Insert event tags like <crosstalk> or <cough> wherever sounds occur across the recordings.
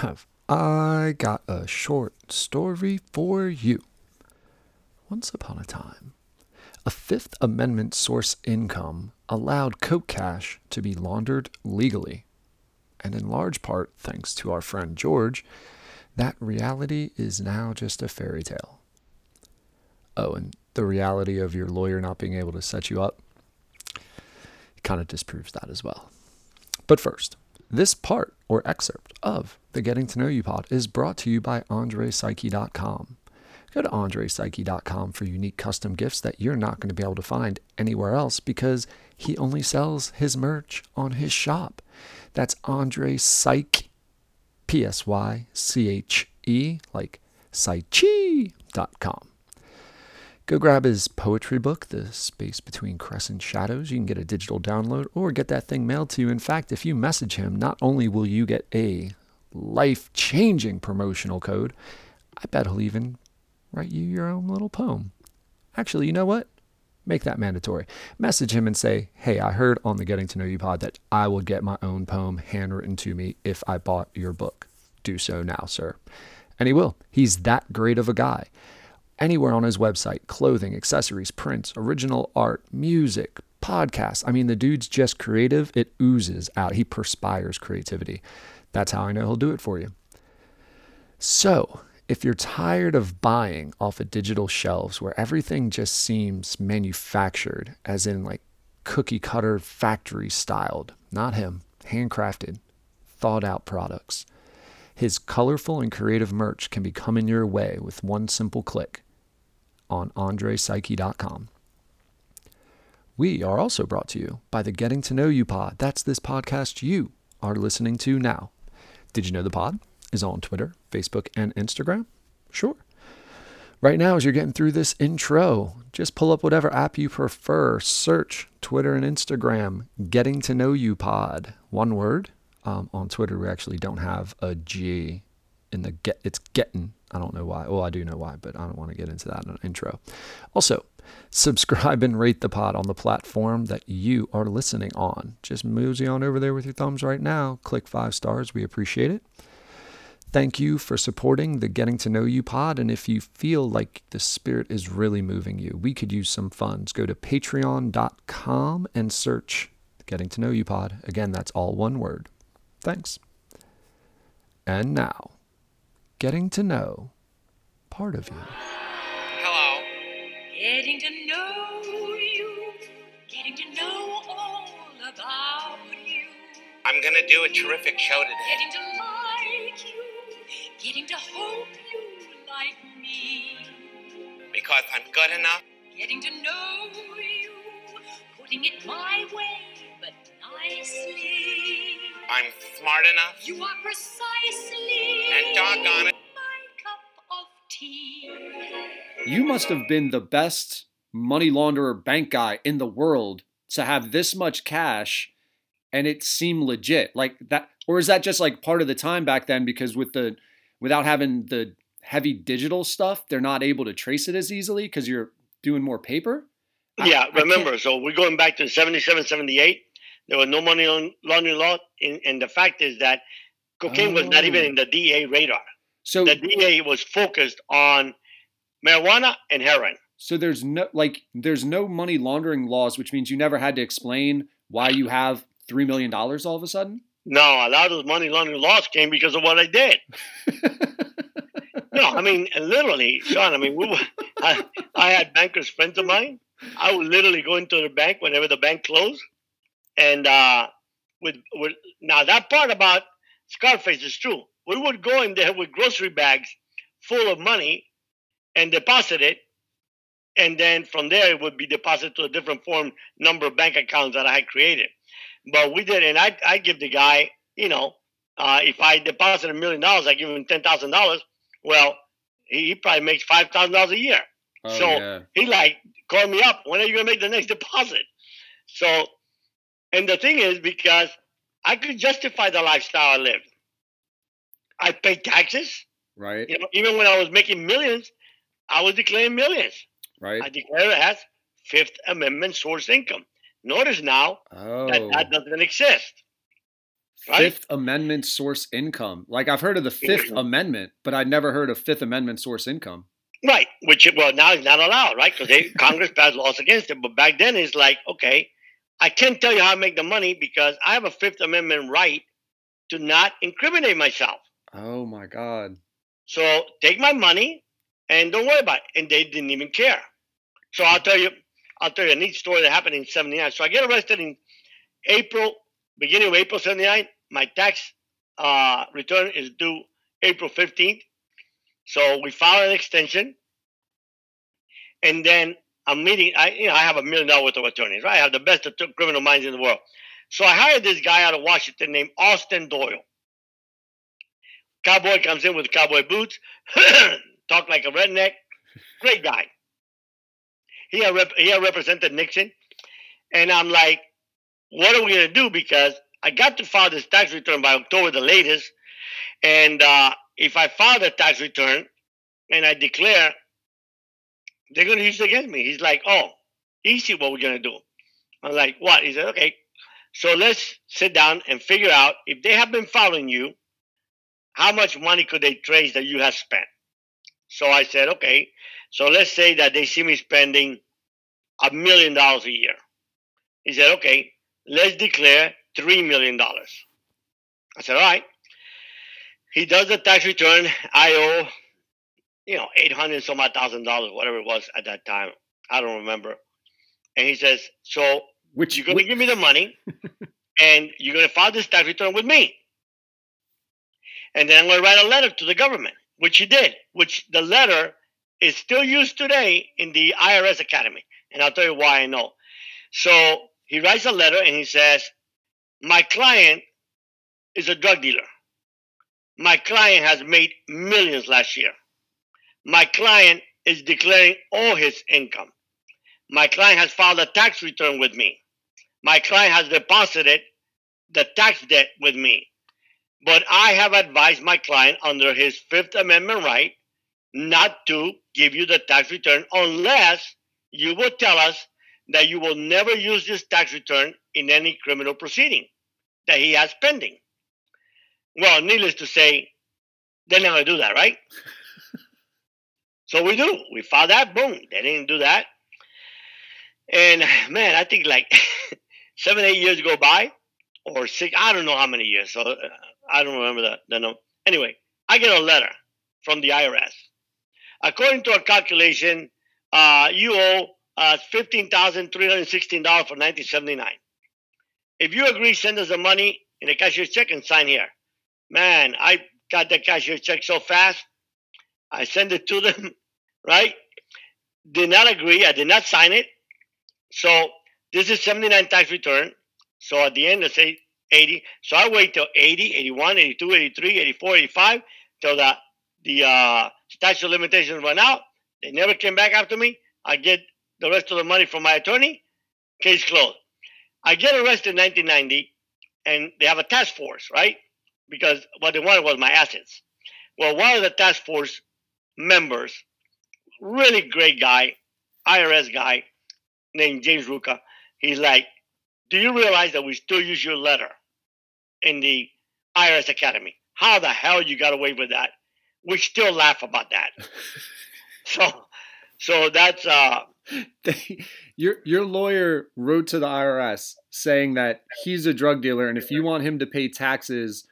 have I got a short story for you. Once upon a time, a Fifth Amendment source income allowed Coke Cash to be laundered legally. And in large part, thanks to our friend George, that reality is now just a fairy tale. Oh, and the reality of your lawyer not being able to set you up kind of disproves that as well. But first, this part or excerpt of the Getting to Know You pod is brought to you by AndrePsyche.com. Go to AndrePsyche.com for unique custom gifts that you're not going to be able to find anywhere else because he only sells his merch on his shop. That's Andre Psyche, P S Y C H E, like Psyche.com. Go grab his poetry book, The Space Between Crescent Shadows. You can get a digital download or get that thing mailed to you. In fact, if you message him, not only will you get a life changing promotional code, I bet he'll even write you your own little poem. Actually, you know what? Make that mandatory. Message him and say, Hey, I heard on the Getting to Know You pod that I would get my own poem handwritten to me if I bought your book. Do so now, sir. And he will. He's that great of a guy anywhere on his website clothing, accessories, prints, original art, music, podcasts. I mean, the dude's just creative. It oozes out. He perspires creativity. That's how I know he'll do it for you. So, if you're tired of buying off of digital shelves where everything just seems manufactured, as in like cookie cutter factory styled, not him, handcrafted, thought out products. His colorful and creative merch can be coming your way with one simple click on andrepsyche.com. We are also brought to you by the Getting to Know You pod. That's this podcast you are listening to now. Did you know the pod is on Twitter, Facebook, and Instagram? Sure. Right now, as you're getting through this intro, just pull up whatever app you prefer. Search Twitter and Instagram, Getting to Know You pod. One word. Um, on Twitter, we actually don't have a G in the get. It's getting I don't know why. Well, I do know why, but I don't want to get into that in an intro. Also, subscribe and rate the pod on the platform that you are listening on. Just mosey on over there with your thumbs right now. Click five stars. We appreciate it. Thank you for supporting the Getting to Know You pod. And if you feel like the spirit is really moving you, we could use some funds. Go to patreon.com and search Getting to Know You pod. Again, that's all one word. Thanks. And now getting to know part of you. Hello. Getting to know you, getting to know all about you. I'm gonna do a terrific show today. Getting to like you, getting to hope you like me. Because I'm good enough. Getting to know you, putting it my way, but nicely. I'm smart enough. You are precisely. And doggone it. My cup of tea. You must have been the best money launderer bank guy in the world to have this much cash and it seemed legit. Like that or is that just like part of the time back then because with the without having the heavy digital stuff, they're not able to trace it as easily because you're doing more paper? Yeah, I, remember. I so we're going back to 77, 78 there was no money laundering law, and, and the fact is that cocaine oh. was not even oh. in the DA radar. So the DA was focused on marijuana and heroin. So there's no like there's no money laundering laws, which means you never had to explain why you have three million dollars all of a sudden. No, a lot of those money laundering laws came because of what I did. no, I mean literally, Sean. I mean, we were, <laughs> I, I had bankers friends of mine. I would literally go into the bank whenever the bank closed, and uh, with, with now that part about Scarface is true. We would go in there with grocery bags full of money and deposit it, and then from there it would be deposited to a different form number of bank accounts that I had created. But we did, and I I give the guy, you know, uh, if I deposit a million dollars, I give him ten thousand dollars. Well, he, he, probably makes five thousand dollars a year. Oh, so yeah. he like called me up. When are you gonna make the next deposit? So and the thing is, because I could justify the lifestyle I lived. I paid taxes. Right. You know, even when I was making millions, I was declaring millions. Right. I declared it as Fifth Amendment source income. Notice now oh. that that oh. doesn't exist. Right? Fifth Amendment source income. Like I've heard of the 5th mm-hmm. Amendment, but I'd never heard of Fifth Amendment source income. Right, which well now is not allowed, right? Because <laughs> Congress passed laws against it. But back then it's like, okay, I can't tell you how I make the money because I have a Fifth Amendment right to not incriminate myself. Oh my God. So take my money and don't worry about it. And they didn't even care. So I'll tell you, I'll tell you a neat story that happened in 79. So I get arrested in April, beginning of April 79. My tax uh, return is due April 15th. So we filed an extension. And then I'm meeting, I, you know, I have a million dollar worth of attorneys, right? I have the best criminal minds in the world. So I hired this guy out of Washington named Austin Doyle. Cowboy comes in with cowboy boots, <clears throat> talk like a redneck. Great guy. He had, rep- he had represented Nixon. And I'm like, what are we to do? Because I got to file this tax return by October the latest. And uh, if I file the tax return and I declare, they're going to use it against me. He's like, oh, easy what we're going to do. I'm like, what? He said, okay. So let's sit down and figure out if they have been following you, how much money could they trace that you have spent? So I said, okay. So let's say that they see me spending a million dollars a year. He said, okay, let's declare $3 million. I said, all right. He does the tax return. I owe, you know, 800 some odd thousand dollars, whatever it was at that time. I don't remember. And he says, so which you're going to give me the money <laughs> and you're going to file this tax return with me. And then I'm going to write a letter to the government, which he did, which the letter is still used today in the IRS Academy. And I'll tell you why I know. So he writes a letter and he says, My client is a drug dealer. My client has made millions last year. My client is declaring all his income. My client has filed a tax return with me. My client has deposited the tax debt with me. But I have advised my client under his Fifth Amendment right not to give you the tax return unless you will tell us that you will never use this tax return in any criminal proceeding that he has pending. Well, needless to say, they're going to do that, right? So we do. We filed that. Boom. They didn't do that. And man, I think like <laughs> seven, eight years go by, or six. I don't know how many years. So uh, I don't remember the, the. Anyway, I get a letter from the IRS. According to our calculation, uh, you owe uh, $15,316 for 1979. If you agree, send us the money in a cashier's check and sign here. Man, I got that cashier's check so fast. I send it to them, right? Did not agree. I did not sign it. So this is 79 tax return. So at the end, let's say 80. So I wait till 80, 81, 82, 83, 84, 85 till the, the uh, statute of limitations run out. They never came back after me. I get the rest of the money from my attorney. Case closed. I get arrested in 1990, and they have a task force, right? Because what they wanted was my assets. Well, one of the task force members, really great guy, IRS guy, named James Ruka, he's like, Do you realize that we still use your letter in the IRS Academy? How the hell you got away with that? We still laugh about that. <laughs> so, so that's uh, <laughs> your your lawyer wrote to the IRS saying that he's a drug dealer, and if you want him to pay taxes,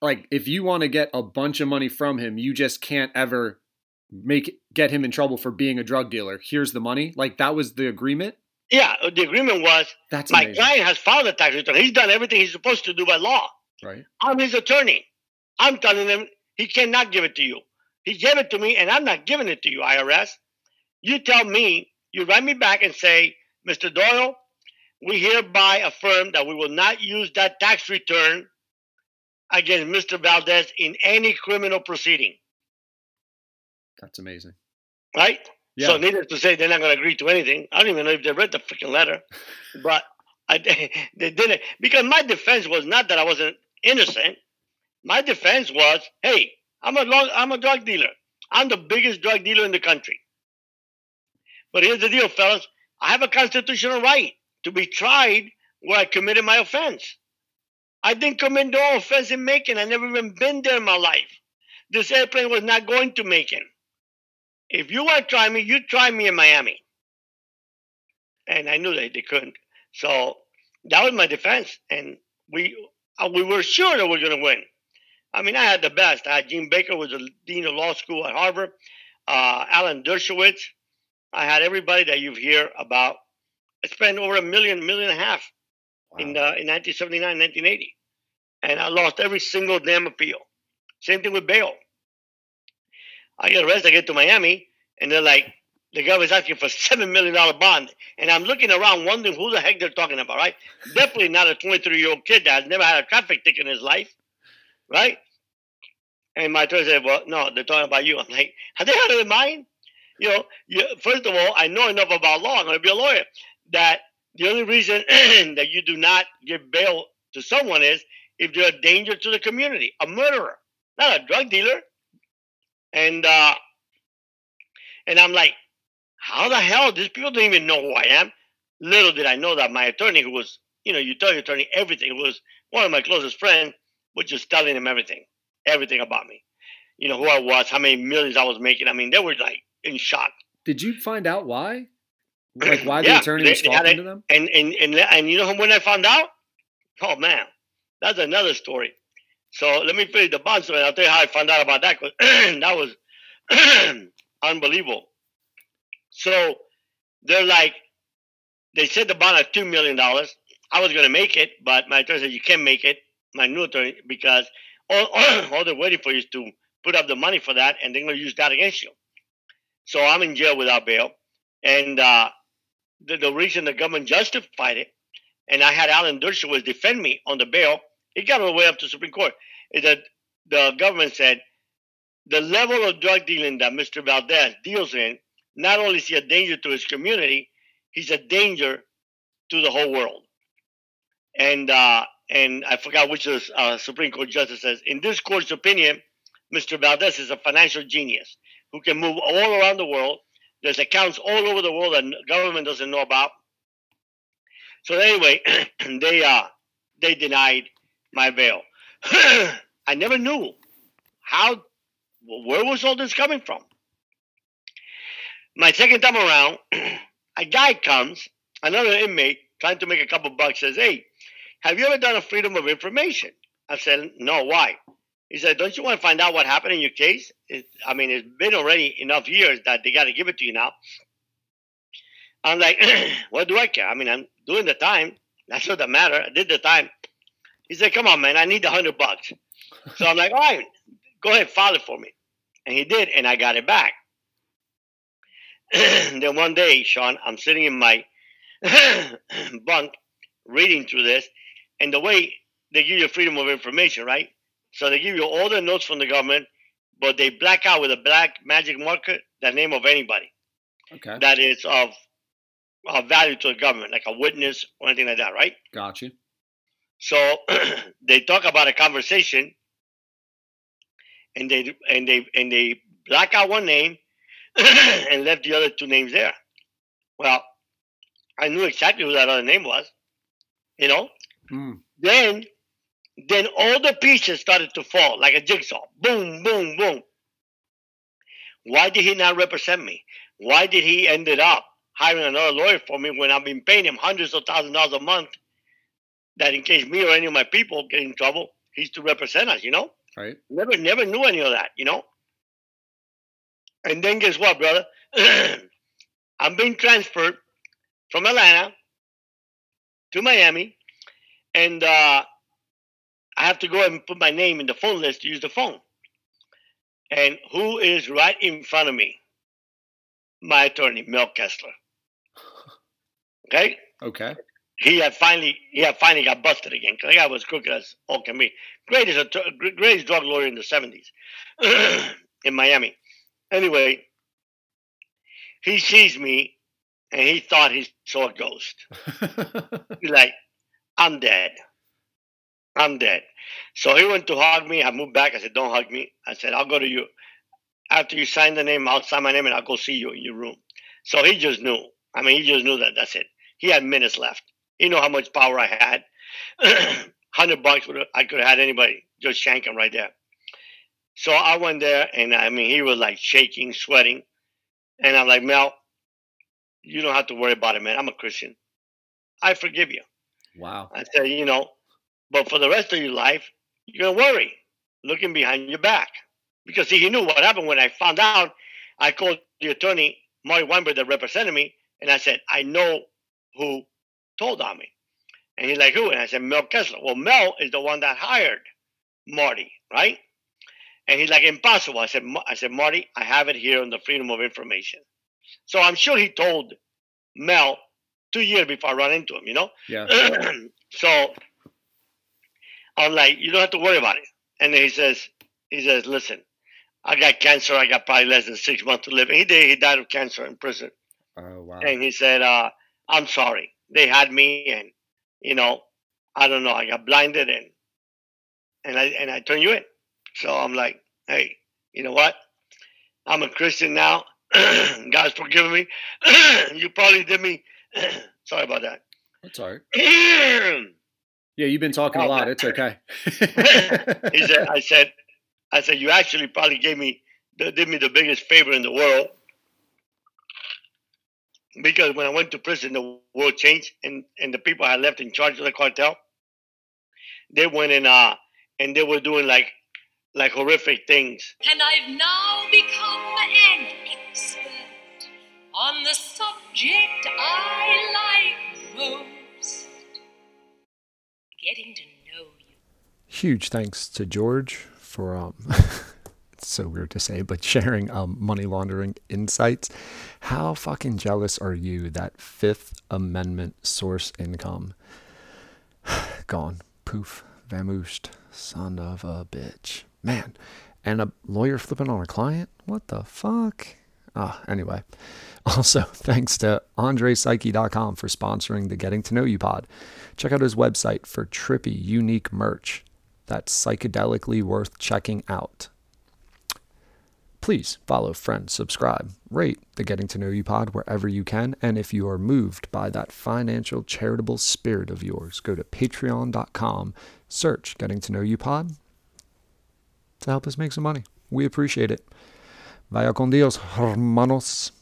like if you want to get a bunch of money from him, you just can't ever make get him in trouble for being a drug dealer. Here's the money. Like that was the agreement. Yeah, uh, the agreement was That's my amazing. client has filed a tax return. He's done everything he's supposed to do by law. Right. I'm his attorney. I'm telling him he cannot give it to you. He gave it to me, and I'm not giving it to you, IRS. You tell me, you write me back and say, Mr. Doyle, we hereby affirm that we will not use that tax return against Mr. Valdez in any criminal proceeding. That's amazing. Right? Yeah. So, needless to say, they're not going to agree to anything. I don't even know if they read the freaking letter, <laughs> but I, <laughs> they didn't. Because my defense was not that I wasn't innocent. My defense was, hey, I'm a I'm a drug dealer. I'm the biggest drug dealer in the country. But here's the deal, fellas. I have a constitutional right to be tried where I committed my offense. I didn't commit no offense in Macon. I never even been there in my life. This airplane was not going to Macon. If you want to try me, you try me in Miami. And I knew that they couldn't. So that was my defense. And we uh, we were sure that we were going to win. I mean, I had the best. I had Gene Baker was the dean of law school at Harvard. Uh, Alan Dershowitz. I had everybody that you've hear about. I spent over a million, million and a half wow. in uh, in 1979, 1980, and I lost every single damn appeal. Same thing with bail. I get arrested, I get to Miami, and they're like, the government's asking for seven million dollar bond, and I'm looking around wondering who the heck they're talking about, right? Definitely not a 23 year old kid that has never had a traffic ticket in his life, right? And my attorney said, "Well, no, they're talking about you." I'm like, "Have they had of in mind?" You know, you, first of all, I know enough about law. I'm going to be a lawyer. That the only reason <clears throat> that you do not give bail to someone is if they're a danger to the community, a murderer, not a drug dealer. And uh, and I'm like, how the hell? These people don't even know who I am. Little did I know that my attorney, who was, you know, you tell your attorney everything, was one of my closest friends, was just telling him everything, everything about me. You know, who I was, how many millions I was making. I mean, they were like in shock. Did you find out why? Like why <clears throat> yeah, the attorney they, was talking to them? And, and and and you know when I found out? Oh man, that's another story. So let me finish the bond story. I'll tell you how I found out about that. Cause <clears throat> that was <clears throat> unbelievable. So they're like, they said the bond at two million dollars. I was going to make it, but my attorney said you can't make it. My new attorney because all, all, <clears throat> all they're waiting for is to put up the money for that, and they're going to use that against you. So I'm in jail without bail, and uh, the, the reason the government justified it, and I had Alan Dershowitz defend me on the bail. It got all the way up to Supreme Court. Is that the government said the level of drug dealing that Mr. Valdez deals in, not only is he a danger to his community, he's a danger to the whole world. And uh, and I forgot which is, uh, Supreme Court justice says in this court's opinion, Mr. Valdez is a financial genius who can move all around the world. There's accounts all over the world that government doesn't know about. So anyway, <clears throat> they uh they denied my bail. <clears throat> I never knew how where was all this coming from. My second time around, <clears throat> a guy comes, another inmate trying to make a couple bucks says, "Hey, have you ever done a freedom of information?" I said, "No, why?" He said, "Don't you want to find out what happened in your case? It, I mean, it's been already enough years that they got to give it to you now." I'm like, <clears throat> "What do I care? I mean, I'm doing the time. That's not the matter. I did the time." He said, "Come on, man. I need a hundred bucks." So I'm like, "All right, go ahead, file it for me." And he did, and I got it back. <clears throat> then one day, Sean, I'm sitting in my <clears throat> bunk reading through this, and the way they give you freedom of information, right? So they give you all the notes from the government, but they black out with a black magic marker the name of anybody. Okay. That is of, of value to the government, like a witness or anything like that, right? Gotcha. So <clears throat> they talk about a conversation, and they and they and they black out one name <clears throat> and left the other two names there. Well, I knew exactly who that other name was, you know. Mm. Then then all the pieces started to fall like a jigsaw. Boom, boom, boom. Why did he not represent me? Why did he ended up hiring another lawyer for me when I've been paying him hundreds of thousands of dollars a month? That in case me or any of my people get in trouble, he's to represent us. You know. Right. Never, never knew any of that. You know. And then guess what, brother? <clears throat> I'm being transferred from Atlanta to Miami, and uh, I have to go and put my name in the phone list to use the phone. And who is right in front of me? My attorney, Mel Kessler. <laughs> Okay. Okay. He had finally he had finally got busted again because the guy was crooked as all can be. Greatest greatest drug lawyer in the seventies <clears throat> in Miami. Anyway, he sees me and he thought he saw a ghost. <laughs> He's like, I'm dead. I'm dead. So he went to hug me. I moved back. I said, Don't hug me. I said, I'll go to you. After you sign the name, I'll sign my name and I'll go see you in your room. So he just knew. I mean, he just knew that that's it. He had minutes left. He know how much power I had, <clears throat> hundred bucks would I could have had anybody just shank him right there. So I went there, and I mean, he was like shaking, sweating, and I'm like, Mel, you don't have to worry about it, man. I'm a Christian. I forgive you. Wow. I said, you know, but for the rest of your life, you're gonna worry, looking behind your back, because see, he knew what happened when I found out. I called the attorney, Marty Weinberg, that represented me, and I said, I know who told on me. And he's like, who? And I said, Mel Kessler. Well, Mel is the one that hired Marty, right? And he's like, impossible. I said, I said, Marty, I have it here on the Freedom of Information. So I'm sure he told Mel two years before I run into him, you know? Yeah. <clears throat> so I'm like, you don't have to worry about it. And then he says, he says, listen, I got cancer. I got probably less than six months to live. And he did. He died of cancer in prison. Oh wow. And he said, uh, I'm sorry. They had me and, you know, I don't know. I got blinded and, and I, and I turned you in. So I'm like, hey, you know what? I'm a Christian now. <clears throat> God's forgiven me. <clears throat> you probably did me. <clears throat> Sorry about that. That's all right. yeah, you've been talking a lot. It's okay. <laughs> he said, I said, I said, you actually probably gave me, did me the biggest favor in the world. Because when I went to prison, the world changed, and, and the people I left in charge of the cartel, they went in, uh, and they were doing like like horrific things. And I've now become an expert on the subject I like most getting to know you. Huge thanks to George for, um, <laughs> so weird to say, but <laughs> sharing um, money laundering insights. How fucking jealous are you that Fifth Amendment source income <sighs> gone? Poof, vamoosed, son of a bitch. Man, and a lawyer flipping on a client? What the fuck? Ah, anyway. <laughs> Also, thanks to AndrePsyche.com for sponsoring the Getting to Know You pod. Check out his website for trippy, unique merch that's psychedelically worth checking out. Please follow, friend, subscribe, rate the Getting to Know You pod wherever you can. And if you are moved by that financial charitable spirit of yours, go to patreon.com, search Getting to Know You pod to help us make some money. We appreciate it. Vaya con Dios, hermanos.